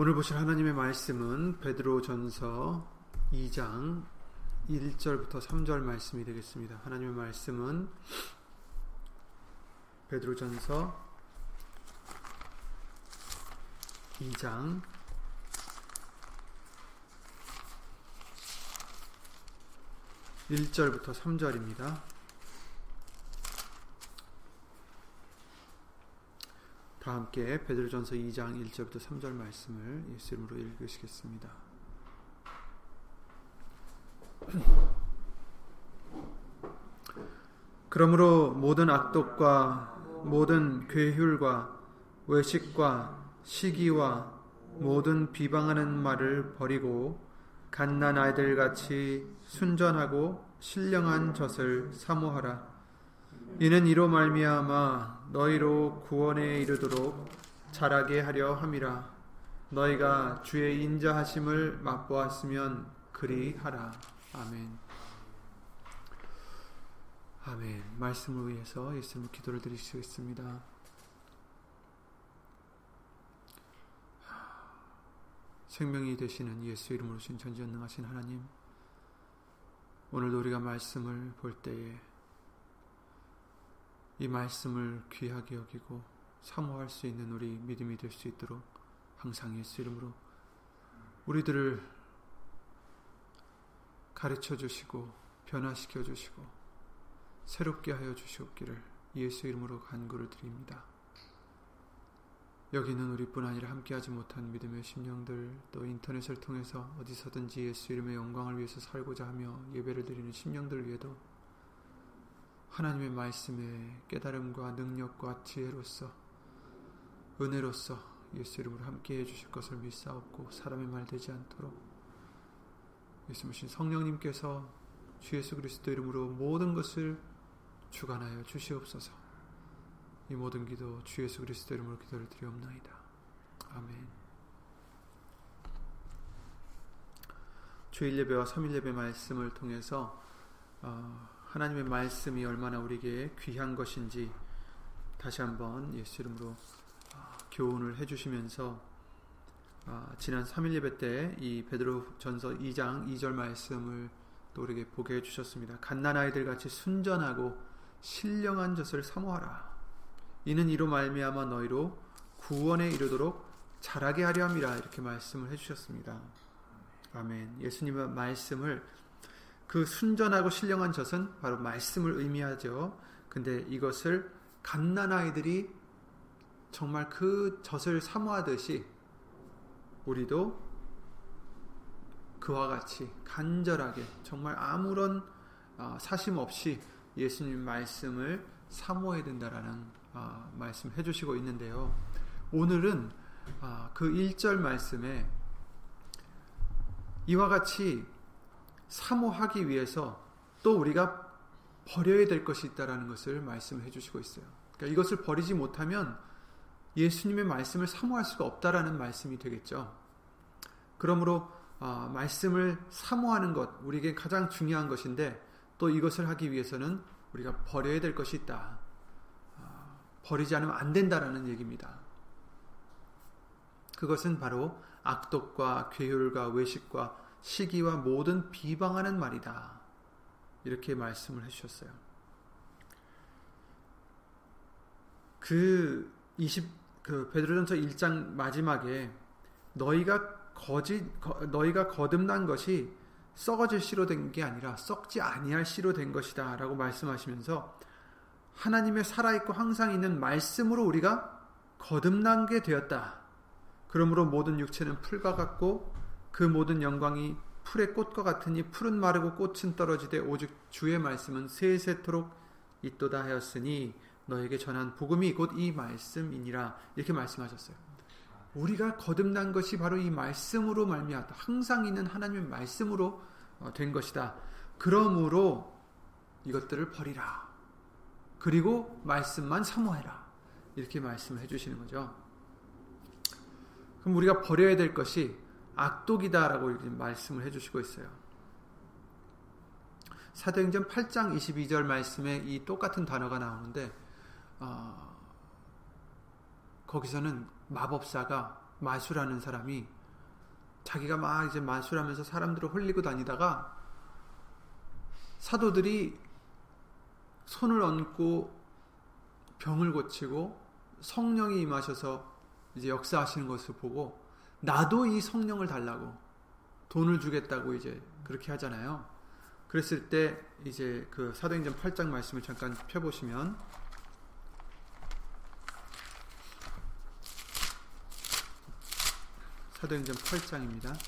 오늘 보실 하나님의 말씀은 베드로전서 2장 1절부터 3절 말씀이 되겠습니다. 하나님의 말씀은 베드로전서 2장 1절부터 3절입니다. 다 함께 베드로전서 2장 1절부터 3절 말씀을 예수 이름으로 읽으시겠습니다. 그러므로 모든 악독과 모든 괴휼과 외식과 시기와 모든 비방하는 말을 버리고 갓난 아이들 같이 순전하고 신령한 젖을 사모하라. 이는 이로 말미암아 너희로 구원에 이르도록 자라게 하려 함이라. 너희가 주의 인자하심을 맛보았으면 그리 하라. 아멘. 아멘. 말씀을 위해서 예수님 기도를 드리시겠습니다. 생명이 되시는 예수 이름으로 신 전지전능하신 하나님 오늘도 우리가 말씀을 볼 때에 이 말씀을 귀하게 여기고 사모할 수 있는 우리 믿음이 될 수 있도록 항상 예수 이름으로 우리들을 가르쳐 주시고 변화시켜 주시고 새롭게 하여 주시옵기를 예수 이름으로 간구를 드립니다. 여기는 우리뿐 아니라 함께하지 못한 믿음의 심령들 또 인터넷을 통해서 어디서든지 예수 이름의 영광을 위해서 살고자 하며 예배를 드리는 심령들 위에도 하나님의 말씀의 깨달음과 능력과 지혜로서 은혜로서 예수 이름으로 함께 해 주실 것을 믿사옵고 사람의 말 되지 않도록 예수님 성령님께서 주 예수 그리스도 이름으로 모든 것을 주관하여 주시옵소서 이 모든 기도 주 예수 그리스도 이름으로 기도를 드리옵나이다. 아멘 주일 예배와 3일 예배 말씀을 통해서 어, 하나님의 말씀이 얼마나 우리에게 귀한 것인지 다시 한번 예수 이름으로 아, 교훈을 해주시면서 아, 지난 3일 예배 때 이 베드로 전서 2장 2절 말씀을 또 우리에게 보게 해주셨습니다. 갓난 아이들 같이 순전하고 신령한 젖을 사모하라. 이는 이로 말미암아 너희로 구원에 이르도록 자라게 하려 함이라 이렇게 말씀을 해주셨습니다. 아멘. 예수님의 말씀을 그 순전하고 신령한 젖은 바로 말씀을 의미하죠. 근데 이것을 갓난아이들이 정말 그 젖을 사모하듯이 우리도 그와 같이 간절하게 정말 아무런 어, 사심 없이 예수님 말씀을 사모해야 된다라는 어, 말씀 해주시고 있는데요. 오늘은 어, 그 1절 말씀에 이와 같이 사모하기 위해서 또 우리가 버려야 될 것이 있다라는 것을 말씀을 해주시고 있어요. 그러니까 이것을 버리지 못하면 예수님의 말씀을 사모할 수가 없다라는 말씀이 되겠죠. 그러므로 어, 말씀을 사모하는 것 우리에게 가장 중요한 것인데 또 이것을 하기 위해서는 우리가 버려야 될 것이 있다. 어, 버리지 않으면 안 된다라는 얘기입니다. 그것은 바로 악독과 괴율과 외식과 시기와 모든 비방하는 말이다. 이렇게 말씀을 해주셨어요. 그 20, 그 베드로전서 1장 마지막에 너희가 거짓, 너희가 거듭난 것이 썩어질 씨로 된 게 아니라 썩지 아니할 씨로 된 것이다. 라고 말씀하시면서 하나님의 살아있고 항상 있는 말씀으로 우리가 거듭난 게 되었다. 그러므로 모든 육체는 풀과 같고 그 모든 영광이 풀의 꽃과 같으니 풀은 마르고 꽃은 떨어지되 오직 주의 말씀은 세세토록 있도다 하였으니 너에게 전한 복음이 곧 이 말씀이니라 이렇게 말씀하셨어요. 우리가 거듭난 것이 바로 이 말씀으로 말미암다. 항상 있는 하나님의 말씀으로 어, 된 것이다. 그러므로 이것들을 버리라. 그리고 말씀만 사모해라. 이렇게 말씀을 해주시는 거죠. 그럼 우리가 버려야 될 것이 악독이다라고 말씀을 해주시고 있어요. 사도행전 8장 22절 말씀에 이 똑같은 단어가 나오는데 어, 거기서는 마법사가 마술하는 사람이 자기가 막 이제 마술하면서 사람들을 홀리고 다니다가 사도들이 손을 얹고 병을 고치고 성령이 임하셔서 이제 역사하시는 것을 보고 나도 이 성령을 달라고 돈을 주겠다고 이제 그렇게 하잖아요. 그랬을 때 이제 그 사도행전 8장 말씀을 잠깐 펴보시면 사도행전 8장입니다.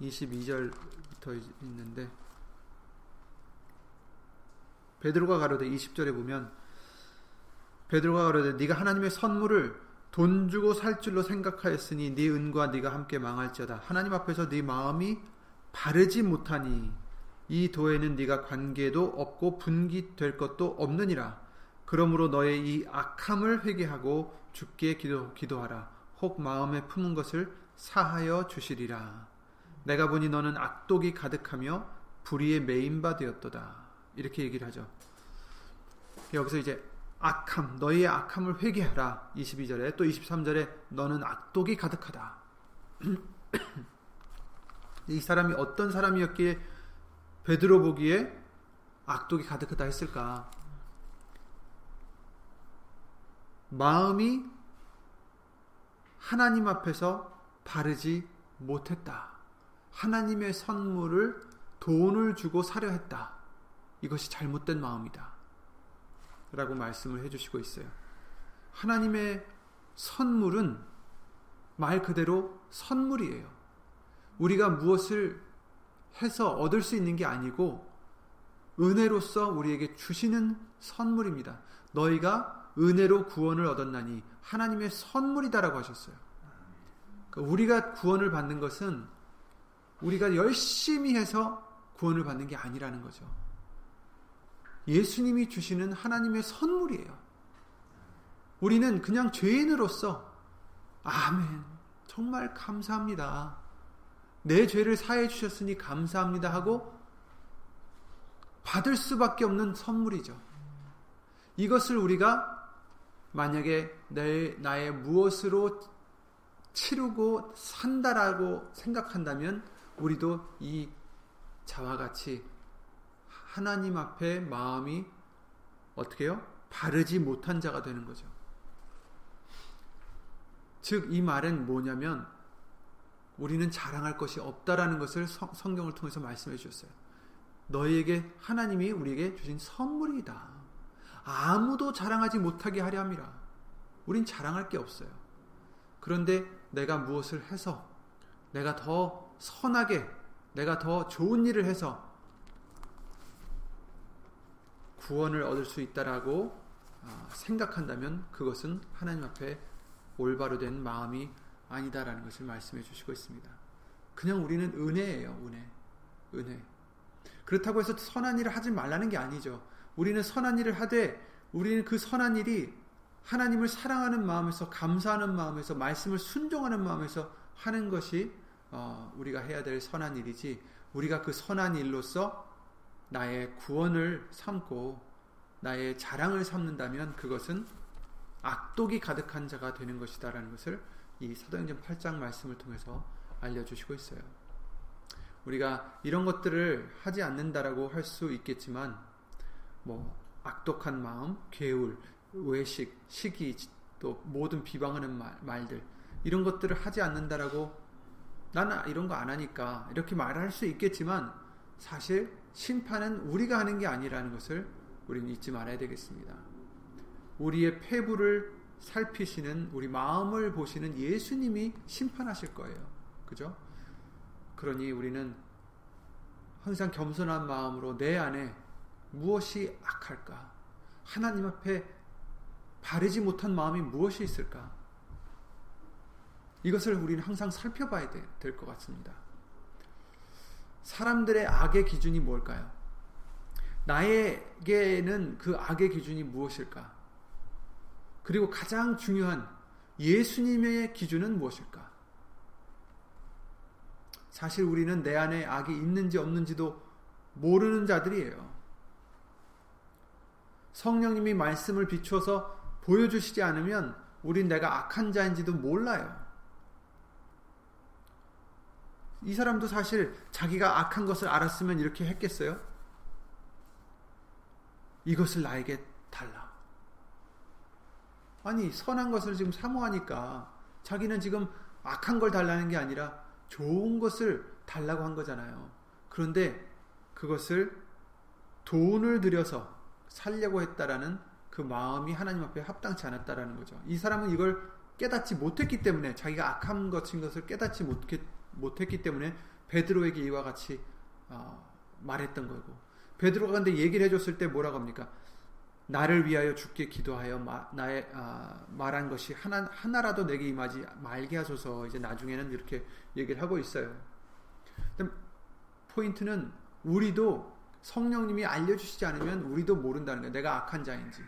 22절부터 있는데 베드로가 가로되 20절에 보면 베드로가 가로되 네가 하나님의 선물을 돈 주고 살 줄로 생각하였으니 네 은과 네가 함께 망할지어다. 하나님 앞에서 네 마음이 바르지 못하니 이 도에는 네가 관계도 없고 분기될 것도 없느니라. 그러므로 너의 이 악함을 회개하고 죽게 기도, 기도하라. 혹 마음에 품은 것을 사하여 주시리라. 내가 보니 너는 악독이 가득하며 불의에 메인 바 되었도다. 이렇게 얘기를 하죠. 여기서 이제 악함, 너희의 악함을 회개하라. 22절에 또 23절에 너는 악독이 가득하다. 이 사람이 어떤 사람이었기에 베드로 보기에 악독이 가득하다 했을까? 마음이 하나님 앞에서 바르지 못했다. 하나님의 선물을 돈을 주고 사려 했다. 이것이 잘못된 마음이다. 라고 말씀을 해주시고 있어요. 하나님의 선물은 말 그대로 선물이에요. 우리가 무엇을 해서 얻을 수 있는 게 아니고 은혜로서 우리에게 주시는 선물입니다. 너희가 은혜로 구원을 얻었나니 하나님의 선물이다라고 하셨어요. 그러니까 우리가 구원을 받는 것은 우리가 열심히 해서 구원을 받는 게 아니라는 거죠. 예수님이 주시는 하나님의 선물이에요. 우리는 그냥 죄인으로서 아멘. 정말 감사합니다. 내 죄를 사해 주셨으니 감사합니다 하고 받을 수밖에 없는 선물이죠. 이것을 우리가 만약에 내, 나의 무엇으로 치르고 산다라고 생각한다면 우리도 이 자와 같이 하나님 앞에 마음이 어떻게 요 바르지 못한 자가 되는 거죠. 즉, 이 말은 뭐냐면, 우리는 자랑할 것이 없다라는 것을 성경을 통해서 말씀해 주셨어요. 너희에게 하나님이 우리에게 주신 선물이다. 아무도 자랑하지 못하게 하려 함이라. 우린 자랑할 게 없어요. 그런데 내가 무엇을 해서 내가 더 선하게 내가 더 좋은 일을 해서 구원을 얻을 수 있다라고 아, 생각한다면 그것은 하나님 앞에 올바로 된 마음이 아니다라는 것을 말씀해 주시고 있습니다. 그냥 우리는 은혜예요, 은혜. 은혜. 그렇다고 해서 선한 일을 하지 말라는 게 아니죠. 우리는 선한 일을 하되 우리는 그 선한 일이 하나님을 사랑하는 마음에서 감사하는 마음에서 말씀을 순종하는 마음에서 하는 것이 어, 우리가 해야 될 선한 일이지 우리가 그 선한 일로서 나의 구원을 삼고 나의 자랑을 삼는다면 그것은 악독이 가득한 자가 되는 것이다라는 것을 이 사도행전 8장 말씀을 통해서 알려주시고 있어요. 우리가 이런 것들을 하지 않는다라고 할 수 있겠지만 뭐 악독한 마음, 괴울, 외식, 시기, 또 모든 비방하는 말, 말들 이런 것들을 하지 않는다라고 나는 이런 거 안 하니까 이렇게 말할 수 있겠지만 사실 심판은 우리가 하는 게 아니라는 것을 우리는 잊지 말아야 되겠습니다. 우리의 폐부를 살피시는 우리 마음을 보시는 예수님이 심판하실 거예요. 그죠? 그러니 우리는 항상 겸손한 마음으로 내 안에 무엇이 악할까? 하나님 앞에 바르지 못한 마음이 무엇이 있을까? 이것을 우리는 항상 살펴봐야 될 것 같습니다. 사람들의 악의 기준이 뭘까요? 나에게는 그 악의 기준이 무엇일까? 그리고 가장 중요한 예수님의 기준은 무엇일까? 사실 우리는 내 안에 악이 있는지 없는지도 모르는 자들이에요. 성령님이 말씀을 비추어서 보여주시지 않으면 우린 내가 악한 자인지도 몰라요. 이 사람도 사실 자기가 악한 것을 알았으면 이렇게 했겠어요? 이것을 나에게 달라. 아니, 선한 것을 지금 사모하니까 자기는 지금 악한 걸 달라는 게 아니라 좋은 것을 달라고 한 거잖아요. 그런데 그것을 돈을 들여서 살려고 했다라는 그 마음이 하나님 앞에 합당치 않았다라는 거죠. 이 사람은 이걸 깨닫지 못했기 때문에 자기가 악한 것인 것을 깨닫지 못했기 때문에 베드로에게 이와 같이 어, 말했던 거고 베드로가 근데 얘기를 해줬을 때 뭐라고 합니까? 나를 위하여 죽게 기도하여 마, 나의 아, 말한 것이 하나 하나라도 내게 임하지 말게 하소서 이제 나중에는 이렇게 얘기를 하고 있어요. 포인트는 우리도 성령님이 알려주시지 않으면 우리도 모른다는 거예요. 내가 악한 자인지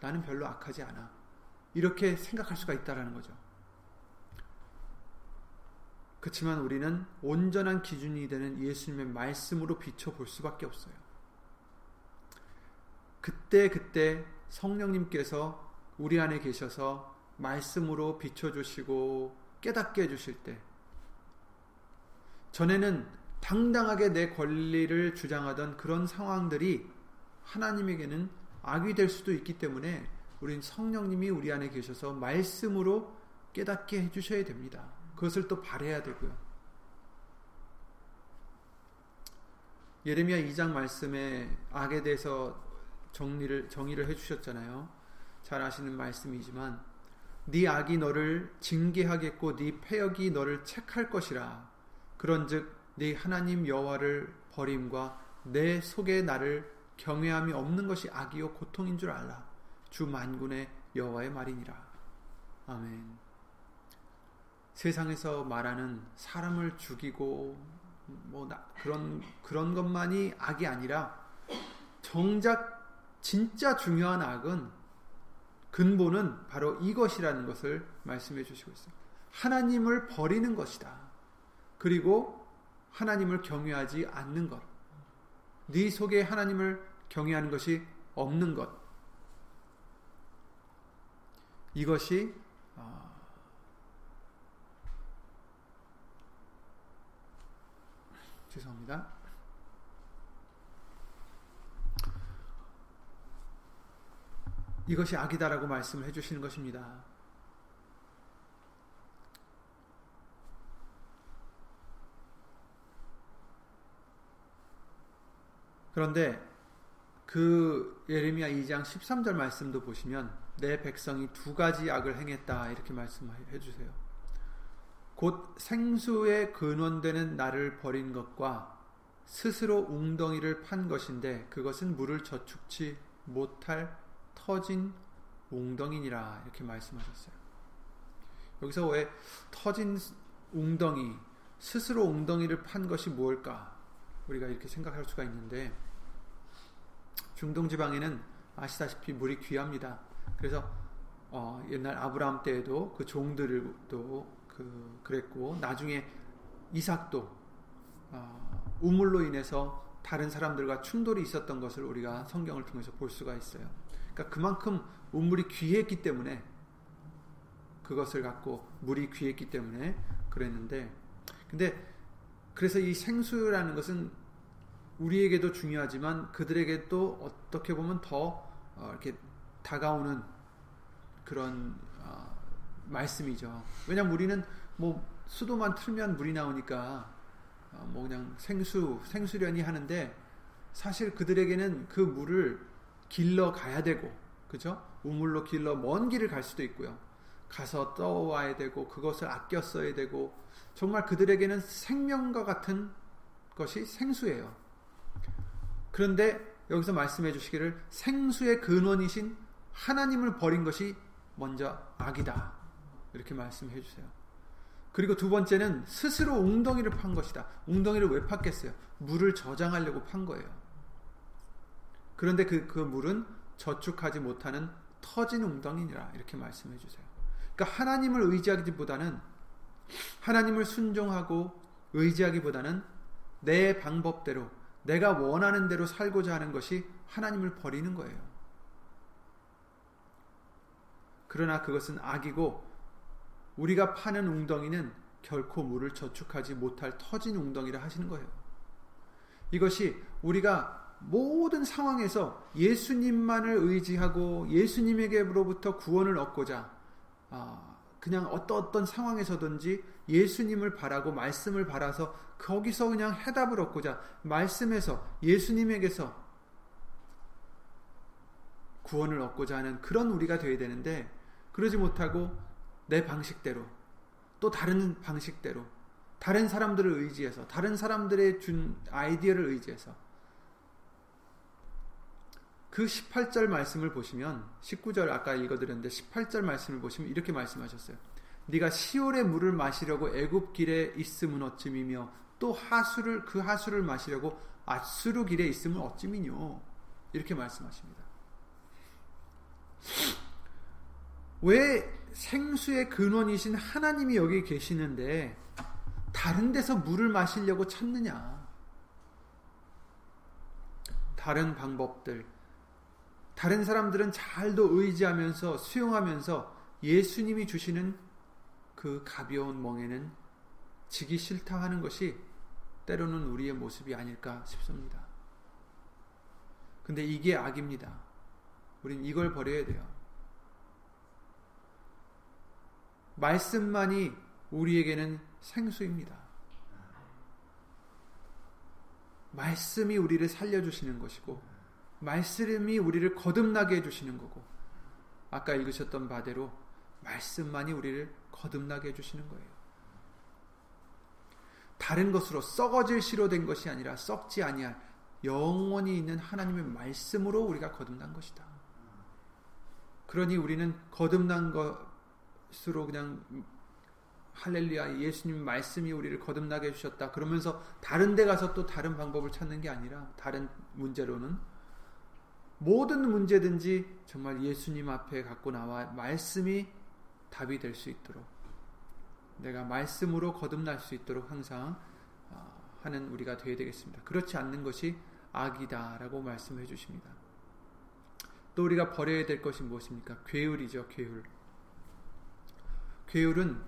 나는 별로 악하지 않아. 이렇게 생각할 수가 있다라는 거죠. 그렇지만 우리는 온전한 기준이 되는 예수님의 말씀으로 비춰볼 수밖에 없어요. 그때 그때 성령님께서 우리 안에 계셔서 말씀으로 비춰주시고 깨닫게 해주실 때 전에는 당당하게 내 권리를 주장하던 그런 상황들이 하나님에게는 악이 될 수도 있기 때문에 우린 성령님이 우리 안에 계셔서 말씀으로 깨닫게 해주셔야 됩니다. 그것을 또 바래야 되고요. 예레미야 2장 말씀에 악에 대해서 정리를 정의를 해주셨잖아요. 잘 아시는 말씀이지만 네 악이 너를 징계하겠고 네 패역이 너를 책할 것이라. 그런즉 네 하나님 여호와를 버림과 내 속에 나를 경외함이 없는 것이 악이요 고통인 줄 알라. 주 만군의 여호와의 말이니라. 아멘. 세상에서 말하는 사람을 죽이고 뭐 그런 그런 것만이 악이 아니라 정작 진짜 중요한 악은 근본은 바로 이것이라는 것을 말씀해 주시고 있어요. 하나님을 버리는 것이다. 그리고 하나님을 경외하지 않는 것. 네 속에 하나님을 경외하는 것이 없는 것. 이것이 어, 죄송합니다. 이것이 악이다라고 말씀을 해주시는 것입니다. 그런데 그 예레미야 2장 13절 말씀도 보시면 내 백성이 두 가지 악을 행했다 이렇게 말씀해 주세요. 곧 생수의 근원되는 나를 버린 것과 스스로 웅덩이를 판 것인데 그것은 물을 저축치 못할 터진 웅덩이니라 이렇게 말씀하셨어요. 여기서 왜 터진 웅덩이 스스로 웅덩이를 판 것이 무엇일까 우리가 이렇게 생각할 수가 있는데 중동 지방에는 아시다시피 물이 귀합니다. 그래서 어, 옛날 아브라함 때에도 그 종들도 그 그랬고 나중에 이삭도 어, 우물로 인해서 다른 사람들과 충돌이 있었던 것을 우리가 성경을 통해서 볼 수가 있어요. 그러니까 그만큼 우물이 귀했기 때문에 그것을 갖고 물이 귀했기 때문에 그랬는데 근데 그래서 이 생수라는 것은 우리에게도 중요하지만 그들에게 또 어떻게 보면 더 어, 이렇게 다가오는 그런 어, 말씀이죠. 왜냐면 우리는 뭐 수도만 틀면 물이 나오니까 어, 뭐 그냥 생수 생수련이 하는데 사실 그들에게는 그 물을 길러 가야 되고 그죠? 우물로 길러 먼 길을 갈 수도 있고요. 가서 떠와야 되고 그것을 아껴 써야 되고 정말 그들에게는 생명과 같은 것이 생수예요. 그런데 여기서 말씀해 주시기를 생수의 근원이신 하나님을 버린 것이 먼저 악이다. 이렇게 말씀해 주세요. 그리고 두 번째는 스스로 웅덩이를 판 것이다. 웅덩이를 왜 팠겠어요? 물을 저장하려고 판 거예요. 그런데 그, 그 물은 저축하지 못하는 터진 웅덩이니라. 이렇게 말씀해 주세요. 그러니까 하나님을 의지하기보다는 하나님을 순종하고 의지하기보다는 내 방법대로 내가 원하는 대로 살고자 하는 것이 하나님을 버리는 거예요. 그러나 그것은 악이고 우리가 파는 웅덩이는 결코 물을 저축하지 못할 터진 웅덩이라 하시는 거예요. 이것이 우리가 모든 상황에서 예수님만을 의지하고 예수님에게로부터 구원을 얻고자 아, 그냥 어떤 어떤 상황에서든지 예수님을 바라고 말씀을 바라서 거기서 그냥 해답을 얻고자 말씀에서 예수님에게서 구원을 얻고자 하는 그런 우리가 되어야 되는데 그러지 못하고 내 방식대로 또 다른 방식대로 다른 사람들을 의지해서 다른 사람들의 준 아이디어를 의지해서 그 18절 말씀을 보시면 19절 아까 읽어드렸는데 18절 말씀을 보시면 이렇게 말씀하셨어요. 네가 시올의 물을 마시려고 애굽 길에 있음은 어찌미며 또 하수를 그 하수를 마시려고 아수르 길에 있음은 어찌미뇨 이렇게 말씀하십니다. 왜 생수의 근원이신 하나님이 여기 계시는데 다른 데서 물을 마시려고 찾느냐? 다른 방법들, 다른 사람들은 잘도 의지하면서 수용하면서 예수님이 주시는 그 가벼운 멍에는 지기 싫다 하는 것이 때로는 우리의 모습이 아닐까 싶습니다. 근데 이게 악입니다. 우린 이걸 버려야 돼요. 말씀만이 우리에게는 생수입니다. 말씀이 우리를 살려주시는 것이고, 말씀이 우리를 거듭나게 해주시는 거고, 아까 읽으셨던 바대로 말씀만이 우리를 거듭나게 해주시는 거예요. 다른 것으로 썩어질 시로 된 것이 아니라 썩지 아니할 영원히 있는 하나님의 말씀으로 우리가 거듭난 것이다. 그러니 우리는 거듭난 것으로 그냥 할렐루야 예수님 말씀이 우리를 거듭나게 해주셨다. 그러면서 다른 데 가서 또 다른 방법을 찾는 게 아니라 다른 문제로는 모든 문제든지 정말 예수님 앞에 갖고 나와 말씀이 답이 될 수 있도록 내가 말씀으로 거듭날 수 있도록 항상 어, 하는 우리가 되어야 되겠습니다. 그렇지 않는 것이 악이다라고 말씀해 주십니다. 또 우리가 버려야 될 것이 무엇입니까? 괴율이죠, 괴율. 괴율은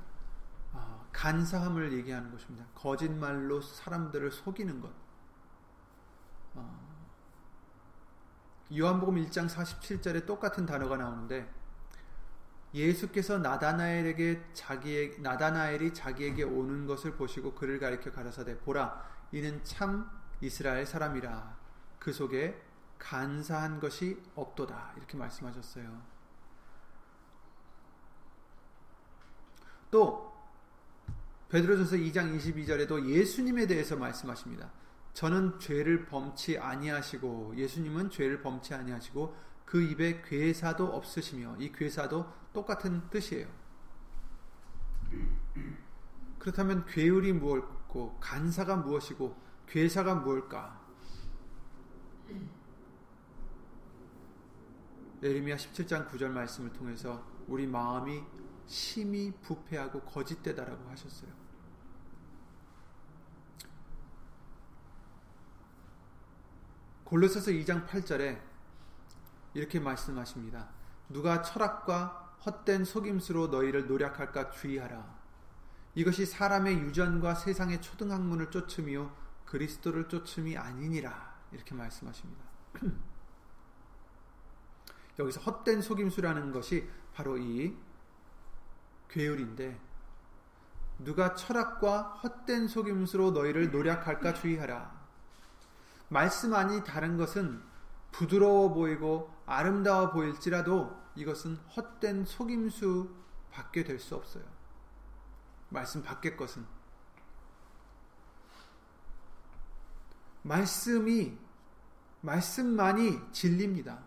어, 간사함을 얘기하는 것입니다. 거짓말로 사람들을 속이는 것. 어, 요한복음 1장 47절에 똑같은 단어가 나오는데 예수께서 나다나엘에게 자기의 나다나엘이 자기에게 오는 것을 보시고 그를 가리켜 가라사대 보라 이는 참 이스라엘 사람이라 그 속에 간사한 것이 없도다 이렇게 말씀하셨어요. 또 베드로전서 2장 22절에도 예수님에 대해서 말씀하십니다. 저는 죄를 범치 아니하시고 예수님은 죄를 범치 아니하시고 그 입에 괴사도 없으시며 이 괴사도 똑같은 뜻이에요. 그렇다면 괴율이 무엇고 간사가 무엇이고 괴사가 무엇일까? 예레미야 17장 9절 말씀을 통해서 우리 마음이 심히 부패하고 거짓되다라고 하셨어요. 골로새서 2장 8절에 이렇게 말씀하십니다. 누가 철학과 헛된 속임수로 너희를 노력할까 주의하라. 이것이 사람의 유전과 세상의 초등학문을 쫓음이요 그리스도를 쫓음이 아니니라. 이렇게 말씀하십니다. 여기서 헛된 속임수라는 것이 바로 이 괴율인데 누가 철학과 헛된 속임수로 너희를 노력할까 주의하라. 말씀 아니 다른 것은 부드러워 보이고 아름다워 보일지라도 이것은 헛된 속임수 받게 될 수 없어요. 말씀 밖의 것은 말씀이 말씀만이 진리입니다.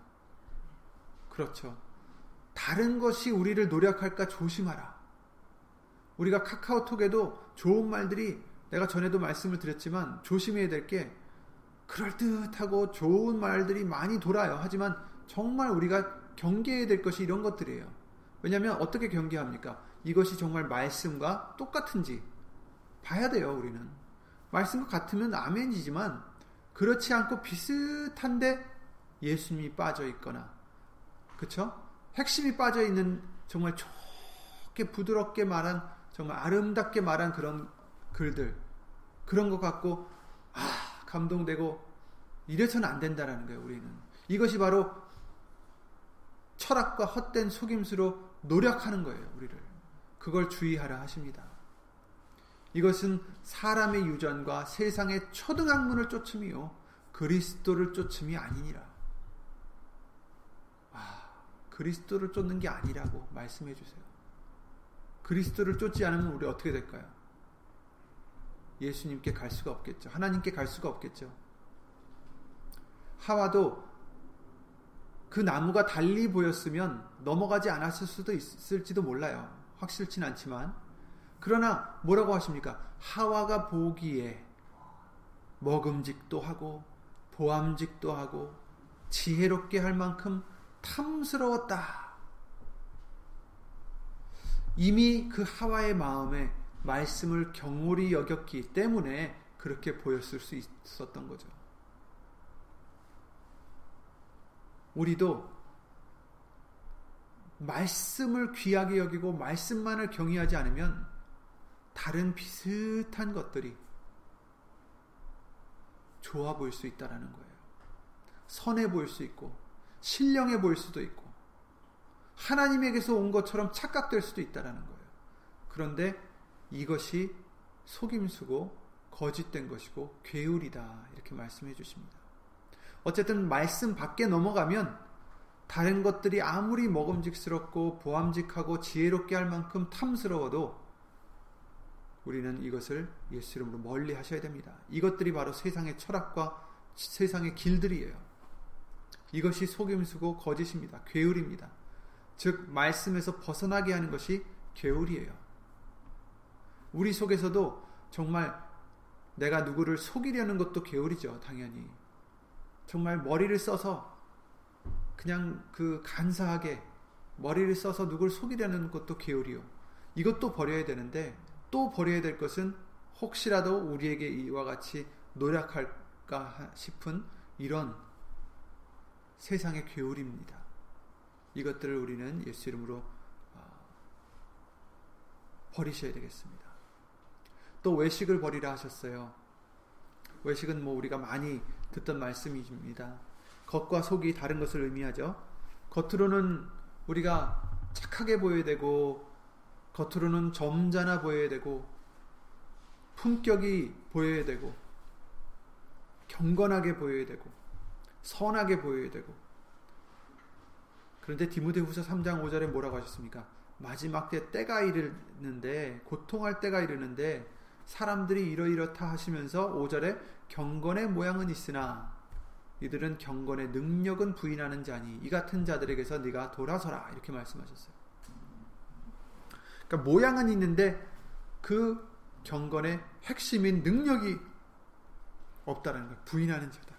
그렇죠. 다른 것이 우리를 노력할까 조심하라. 우리가 카카오톡에도 좋은 말들이 내가 전에도 말씀을 드렸지만 조심해야 될 게 그럴듯하고 좋은 말들이 많이 돌아요. 하지만 정말 우리가 경계해야 될 것이 이런 것들이에요. 왜냐하면 어떻게 경계합니까? 이것이 정말 말씀과 똑같은지 봐야 돼요. 우리는 말씀과 같으면 아멘이지만 그렇지 않고 비슷한데 예수님이 빠져 있거나 그쵸? 핵심이 빠져 있는 정말 좋게 부드럽게 말한 정말 아름답게 말한 그런 글들 그런 것 갖고 아 감동되고 이래서는 안 된다라는 거예요 우리는. 이것이 바로 철학과 헛된 속임수로 노력하는 거예요 우리를. 그걸 주의하라 하십니다. 이것은 사람의 유전과 세상의 초등학문을 쫓음이요 그리스도를 쫓음이 아니니라. 아 그리스도를 쫓는 게 아니라고 말씀해 주세요. 그리스도를 쫓지 않으면 우리 어떻게 될까요? 예수님께 갈 수가 없겠죠. 하나님께 갈 수가 없겠죠. 하와도 그 나무가 달리 보였으면 넘어가지 않았을 수도 있을지도 몰라요. 확실치는 않지만. 그러나 뭐라고 하십니까? 하와가 보기에 먹음직도 하고 보암직도 하고 지혜롭게 할 만큼 탐스러웠다. 이미 그 하와의 마음에 말씀을 경홀히 여겼기 때문에 그렇게 보였을 수 있었던 거죠. 우리도 말씀을 귀하게 여기고 말씀만을 경외하지 않으면 다른 비슷한 것들이 좋아 보일 수 있다라는 거예요. 선해 보일 수 있고 신령해 보일 수도 있고 하나님에게서 온 것처럼 착각될 수도 있다라는 거예요. 그런데 이것이 속임수고 거짓된 것이고 괴울이다 이렇게 말씀해 주십니다. 어쨌든 말씀 밖에 넘어가면 다른 것들이 아무리 먹음직스럽고 보암직하고 지혜롭게 할 만큼 탐스러워도 우리는 이것을 예수 이름으로 멀리 하셔야 됩니다. 이것들이 바로 세상의 철학과 세상의 길들이에요. 이것이 속임수고 거짓입니다. 괴울입니다. 즉 말씀에서 벗어나게 하는 것이 괴울이에요. 우리 속에서도 정말 내가 누구를 속이려는 것도 게으리죠, 당연히. 정말 머리를 써서 그냥 그 간사하게 머리를 써서 누구를 속이려는 것도 게으리요. 이것도 버려야 되는데 또 버려야 될 것은 혹시라도 우리에게 이와 같이 노력할까 싶은 이런 세상의 괴울입니다. 이것들을 우리는 예수 이름으로 어, 버리셔야 되겠습니다. 또 외식을 버리라 하셨어요. 외식은 뭐 우리가 많이 듣던 말씀입니다. 겉과 속이 다른 것을 의미하죠. 겉으로는 우리가 착하게 보여야 되고, 겉으로는 점잖아 보여야 되고, 품격이 보여야 되고, 경건하게 보여야 되고, 선하게 보여야 되고. 그런데 디모데후서 3장 5절에 뭐라고 하셨습니까? 마지막 때 때가 이르는데 고통할 때가 이르는데 사람들이 이러이렇다 하시면서 5절에 경건의 모양은 있으나 이들은 경건의 능력은 부인하는 자니 이 같은 자들에게서 네가 돌아서라 이렇게 말씀하셨어요. 그러니까 모양은 있는데 그 경건의 핵심인 능력이 없다는 걸 부인하는 자다.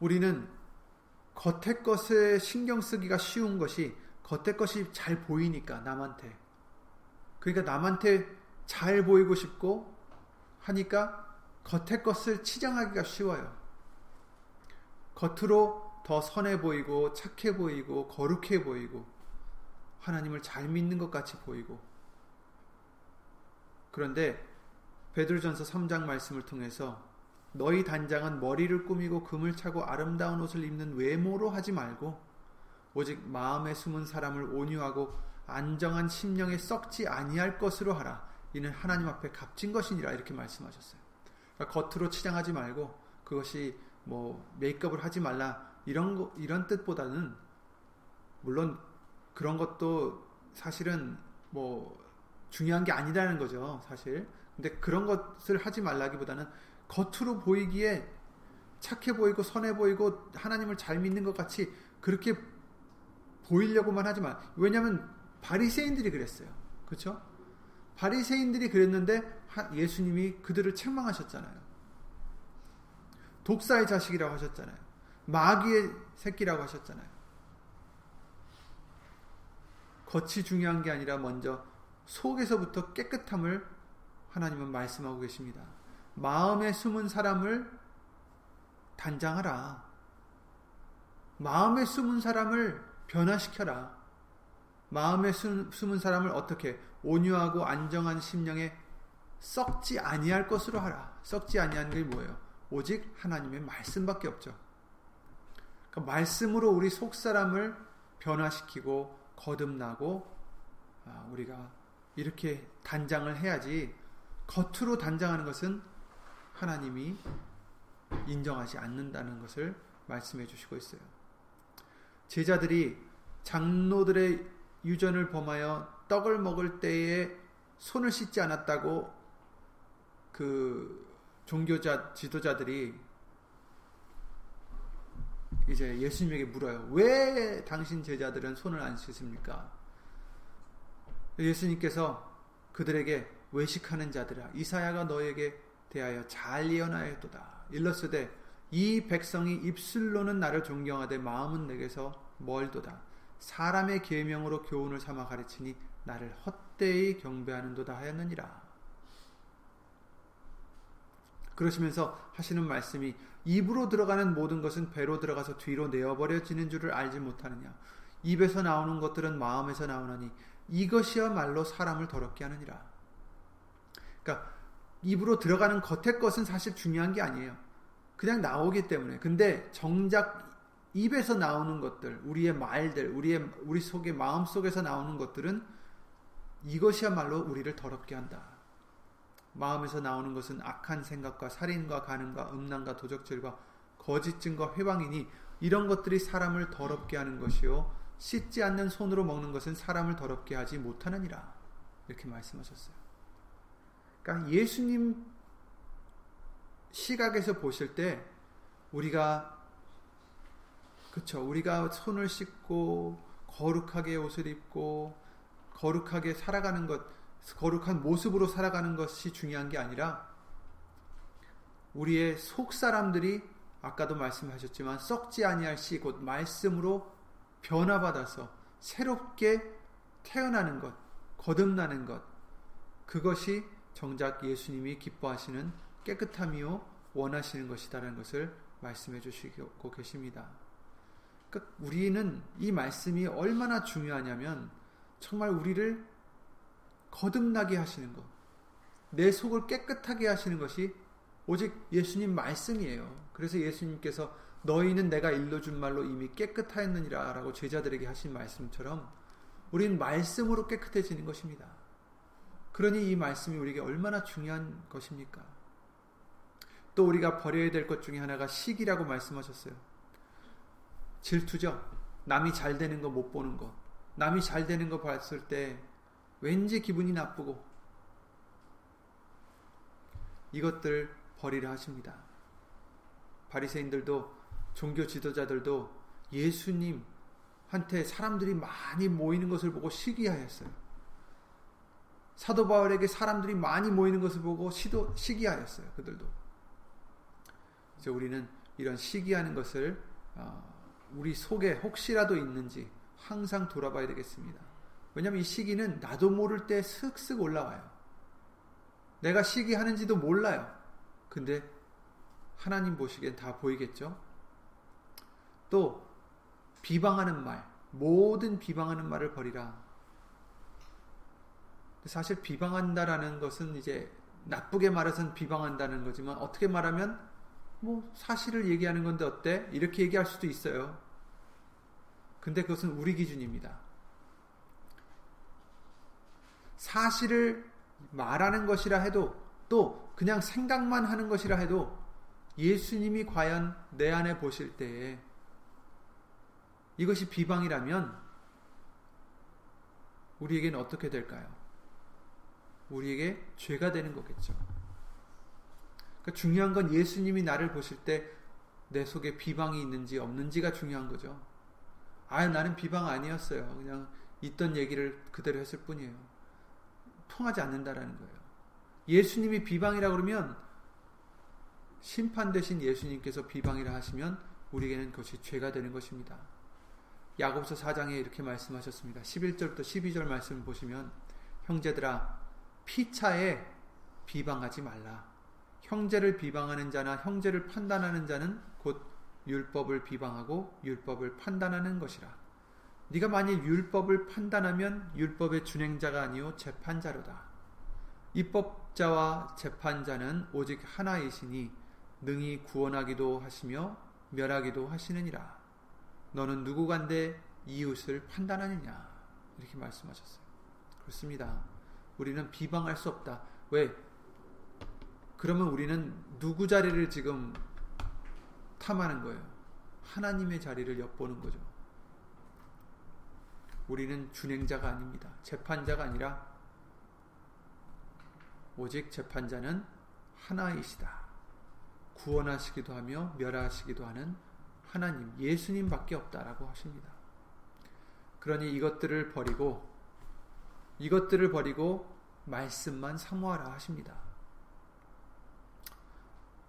우리는 겉의 것에 신경 쓰기가 쉬운 것이 겉의 것이 잘 보이니까 남한테 그러니까 남한테 잘 보이고 싶고 하니까 겉의 것을 치장하기가 쉬워요. 겉으로 더 선해 보이고 착해 보이고 거룩해 보이고 하나님을 잘 믿는 것 같이 보이고 그런데 베드로전서 3장 말씀을 통해서 너희 단장은 머리를 꾸미고 금을 차고 아름다운 옷을 입는 외모로 하지 말고 오직 마음에 숨은 사람을 온유하고 안정한 심령에 썩지 아니할 것으로 하라. 이는 하나님 앞에 값진 것이니라 이렇게 말씀하셨어요. 그러니까 겉으로 치장하지 말고 그것이 뭐 메이크업을 하지 말라 이런 거, 이런 뜻보다는 물론 그런 것도 사실은 뭐 중요한 게 아니라는 거죠, 사실. 근데 그런 것을 하지 말라기보다는 겉으로 보이기에 착해 보이고 선해 보이고 하나님을 잘 믿는 것 같이 그렇게 보이려고만 하지만 왜냐하면 바리새인들이 그랬어요. 그렇죠? 바리새인들이 그랬는데 예수님이 그들을 책망하셨잖아요. 독사의 자식이라고 하셨잖아요. 마귀의 새끼라고 하셨잖아요. 겉이 중요한 게 아니라 먼저 속에서부터 깨끗함을 하나님은 말씀하고 계십니다. 마음에 숨은 사람을 단장하라. 마음에 숨은 사람을 변화시켜라. 마음에 숨은 사람을 어떻게 온유하고 안정한 심령에 썩지 아니할 것으로 하라. 썩지 아니한 게 뭐예요? 오직 하나님의 말씀밖에 없죠. 그러니까 말씀으로 우리 속 사람을 변화시키고 거듭나고 아, 우리가 이렇게 단장을 해야지 겉으로 단장하는 것은 하나님이 인정하지 않는다는 것을 말씀해 주시고 있어요. 제자들이 장로들의 유전을 범하여 떡을 먹을 때에 손을 씻지 않았다고 그 종교자 지도자들이 이제 예수님에게 물어요. 왜 당신 제자들은 손을 안 씻습니까? 예수님께서 그들에게 외식하는 자들아 이사야가 너에게 대하여 잘 예언하였도다. 일러스되 이 백성이 입술로는 나를 존경하되 마음은 내게서 멀도다. 사람의 계명으로 교훈을 삼아 가르치니 나를 헛되이 경배하는도다 하였느니라. 그러시면서 하시는 말씀이 입으로 들어가는 모든 것은 배로 들어가서 뒤로 내어버려지는 줄을 알지 못하느냐. 입에서 나오는 것들은 마음에서 나오나니 이것이야말로 사람을 더럽게 하느니라. 그러니까 입으로 들어가는 겉의 것은 사실 중요한 게 아니에요. 그냥 나오기 때문에. 근데 정작 입에서 나오는 것들, 우리의 말들, 우리의 우리 속에 마음 속에서 나오는 것들은 이것이야말로 우리를 더럽게 한다. 마음에서 나오는 것은 악한 생각과 살인과 간음과 음란과 도적질과 거짓 증과 회방이니 이런 것들이 사람을 더럽게 하는 것이요 씻지 않는 손으로 먹는 것은 사람을 더럽게 하지 못하느니라 이렇게 말씀하셨어요. 그러니까 예수님 시각에서 보실 때 우리가 그쵸 우리가 손을 씻고 거룩하게 옷을 입고 거룩하게 살아가는 것 거룩한 모습으로 살아가는 것이 중요한 게 아니라 우리의 속 사람들이 아까도 말씀하셨지만 썩지 아니할 시 곧 말씀으로 변화받아서 새롭게 태어나는 것, 거듭나는 것 그것이 정작 예수님이 기뻐하시는 깨끗함이요 원하시는 것이다라는 것을 말씀해 주시고 계십니다. 그러니까 우리는 이 말씀이 얼마나 중요하냐면 정말 우리를 거듭나게 하시는 것, 내 속을 깨끗하게 하시는 것이 오직 예수님 말씀이에요. 그래서 예수님께서 너희는 내가 일러준 말로 이미 깨끗하였느니라 라고 제자들에게 하신 말씀처럼 우리는 말씀으로 깨끗해지는 것입니다. 그러니 이 말씀이 우리에게 얼마나 중요한 것입니까? 또 우리가 버려야 될 것 중에 하나가 시기라고 말씀하셨어요. 질투죠. 남이 잘 되는 거 못 보는 거. 남이 잘 되는 거 봤을 때 왠지 기분이 나쁘고 이것들 버리라 하십니다. 바리새인들도 종교 지도자들도 예수님한테 사람들이 많이 모이는 것을 보고 시기하였어요. 사도 바울에게 사람들이 많이 모이는 것을 보고 시도, 시기하였어요. 그들도. 이제 우리는 이런 시기하는 것을 어, 우리 속에 혹시라도 있는지 항상 돌아봐야 되겠습니다. 왜냐하면 이 시기는 나도 모를 때 슥슥 올라와요. 내가 시기하는지도 몰라요. 근데 하나님 보시기엔 다 보이겠죠? 또 비방하는 말, 모든 비방하는 말을 버리라. 사실 비방한다라는 것은 이제 나쁘게 말해서는 비방한다는 거지만 어떻게 말하면 뭐 사실을 얘기하는 건데 어때? 이렇게 얘기할 수도 있어요. 근데 그것은 우리 기준입니다. 사실을 말하는 것이라 해도 또 그냥 생각만 하는 것이라 해도 예수님이 과연 내 안에 보실 때에 이것이 비방이라면 우리에게는 어떻게 될까요? 우리에게 죄가 되는 거겠죠. 그러니까 중요한 건 예수님이 나를 보실 때 내 속에 비방이 있는지 없는지가 중요한 거죠. 아, 나는 비방 아니었어요. 그냥 있던 얘기를 그대로 했을 뿐이에요. 통하지 않는다라는 거예요. 예수님이 비방이라 그러면 심판 대신 예수님께서 비방이라 하시면 우리에게는 그것이 죄가 되는 것입니다. 야고보서 4장에 이렇게 말씀하셨습니다. 11절부터 12절 말씀 보시면 형제들아 피차에 비방하지 말라. 형제를 비방하는 자나 형제를 판단하는 자는 곧 율법을 비방하고 율법을 판단하는 것이라. 네가 만일 율법을 판단하면 율법의 준행자가 아니요 재판자로다. 입법자와 재판자는 오직 하나이시니 능히 구원하기도 하시며 멸하기도 하시느니라. 너는 누구간데 이웃을 판단하느냐? 이렇게 말씀하셨어요. 그렇습니다. 우리는 비방할 수 없다. 왜? 그러면 우리는 누구 자리를 지금 탐하는 거예요. 하나님의 자리를 엿보는 거죠. 우리는 준행자가 아닙니다. 재판자가 아니라 오직 재판자는 하나이시다. 구원하시기도 하며 멸하시기도 하는 하나님, 예수님밖에 없다라고 하십니다. 그러니 이것들을 버리고 이것들을 버리고 말씀만 사모하라 하십니다.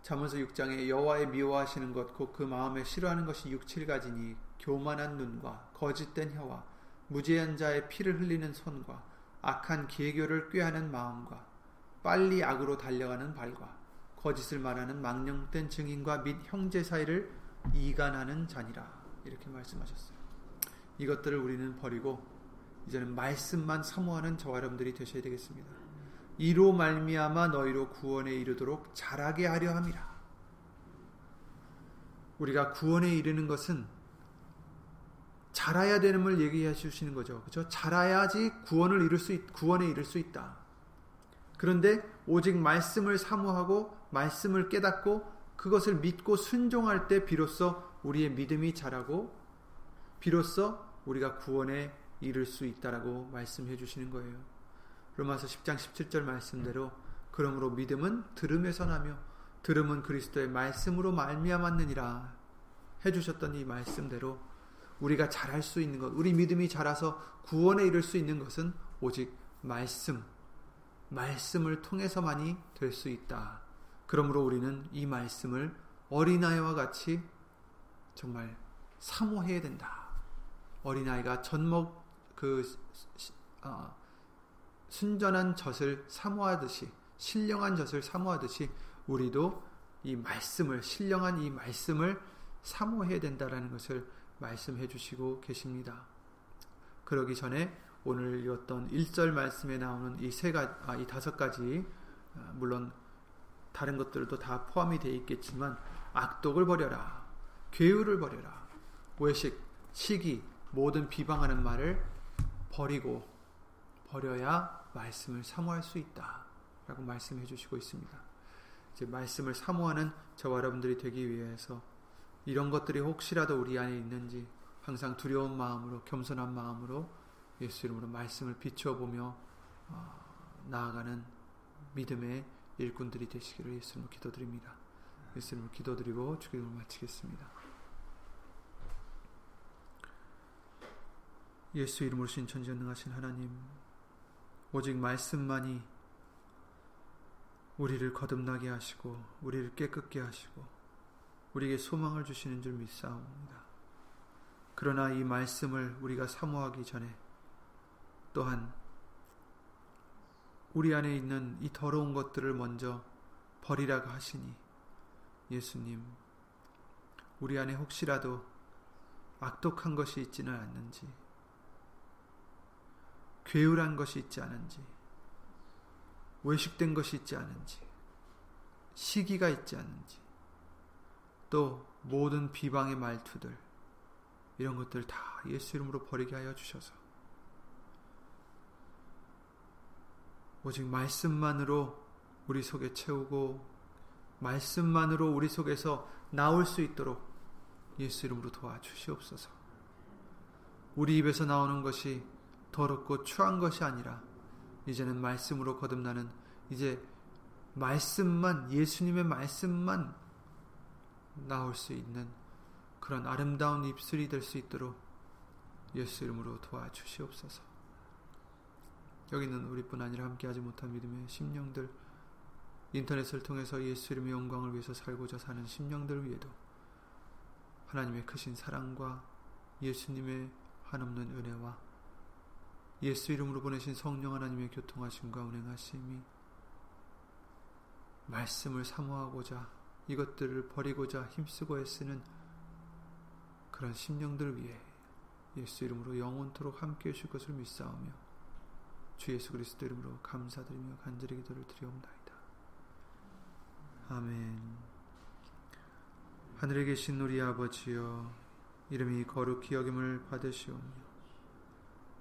잠언서 6장에 여호와의 미워하시는 것 곧 그 마음에 싫어하는 것이 6, 7가지니 교만한 눈과 거짓된 혀와 무죄한 자의 피를 흘리는 손과 악한 계교를 꾀하는 마음과 빨리 악으로 달려가는 발과 거짓을 말하는 망령된 증인과 및 형제 사이를 이간하는 자니라 이렇게 말씀하셨어요. 이것들을 우리는 버리고 이제는 말씀만 사모하는 저와 여러분들이 되셔야 되겠습니다. 이로 말미암아 너희로 구원에 이르도록 잘하게 하려 함이라. 우리가 구원에 이르는 것은 잘해야 되는걸 얘기해 주시는 거죠. 그렇죠? 잘해야지 구원을 이룰 수 있, 구원에 이를 수 있다. 그런데 오직 말씀을 사모하고 말씀을 깨닫고 그것을 믿고 순종할 때 비로소 우리의 믿음이 자라고 비로소 우리가 구원에 이를 수 있다라고 말씀해 주시는 거예요. 로마서 10장 17절 말씀대로 그러므로 믿음은 들음에서 나며 들음은 그리스도의 말씀으로 말미암았느니라 해 주셨던 이 말씀대로 우리가 잘할 수 있는 것, 우리 믿음이 자라서 구원에 이를 수 있는 것은 오직 말씀, 말씀을 통해서만이 될 수 있다. 그러므로 우리는 이 말씀을 어린아이와 같이 정말 사모해야 된다. 어린아이가 젖먹 그 어, 순전한 젖을 사모하듯이 신령한 젖을 사모하듯이 우리도 이 말씀을 신령한 이 말씀을 사모해야 된다라는 것을 말씀해 주시고 계십니다. 그러기 전에 오늘 읽었던 1절 말씀에 나오는 이 세 가지, 아, 이 다섯 가지, 아, 물론 다른 것들도 다 포함이 되어 있겠지만, 악독을 버려라. 괴유를 버려라. 외식, 시기, 모든 비방하는 말을 버리고, 버려야 말씀을 사모할 수 있다. 라고 말씀해 주시고 있습니다. 이제 말씀을 사모하는 저와 여러분들이 되기 위해서 이런 것들이 혹시라도 우리 안에 있는지 항상 두려운 마음으로 겸손한 마음으로 예수 이름으로 말씀을 비춰보며 어, 나아가는 믿음의 일꾼들이 되시기를 예수님으로 기도드립니다. 예수님을 기도드리고 주기도를 마치겠습니다. 예수 이름으로 신천지전능하신 하나님 오직 말씀만이 우리를 거듭나게 하시고 우리를 깨끗게 하시고 우리에게 소망을 주시는 줄 믿사옵니다. 그러나 이 말씀을 우리가 사모하기 전에 또한 우리 안에 있는 이 더러운 것들을 먼저 버리라고 하시니 예수님 우리 안에 혹시라도 악독한 것이 있지는 않는지 괴울한 것이 있지 않은지 외식된 것이 있지 않은지 시기가 있지 않은지 또 모든 비방의 말투들 이런 것들 다 예수 이름으로 버리게 하여 주셔서 오직 말씀만으로 우리 속에 채우고 말씀만으로 우리 속에서 나올 수 있도록 예수 이름으로 도와주시옵소서. 우리 입에서 나오는 것이 더럽고 추한 것이 아니라 이제는 말씀으로 거듭나는 이제 말씀만 예수님의 말씀만 나올 수 있는 그런 아름다운 입술이 될 수 있도록 예수 이름으로 도와주시옵소서. 여기는 우리뿐 아니라 함께하지 못한 믿음의 심령들 인터넷을 통해서 예수 이름의 영광을 위해서 살고자 사는 심령들 위에도 하나님의 크신 사랑과 예수님의 한없는 은혜와 예수 이름으로 보내신 성령 하나님의 교통하심과 운행하심이 말씀을 사모하고자 이것들을 버리고자 힘쓰고 애쓰는 그런 심령들 위해 예수 이름으로 영원토록 함께 해주실 것을 믿사오며 주 예수 그리스도 이름으로 감사드리며 간절히 기도를 드리옵나이다. 아멘 하늘에 계신 우리 아버지여 이름이 거룩히 여김을 받으시오며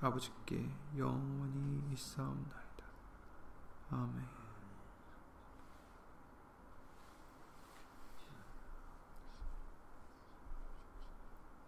아버지께 영원히 있사옵나이다. 아멘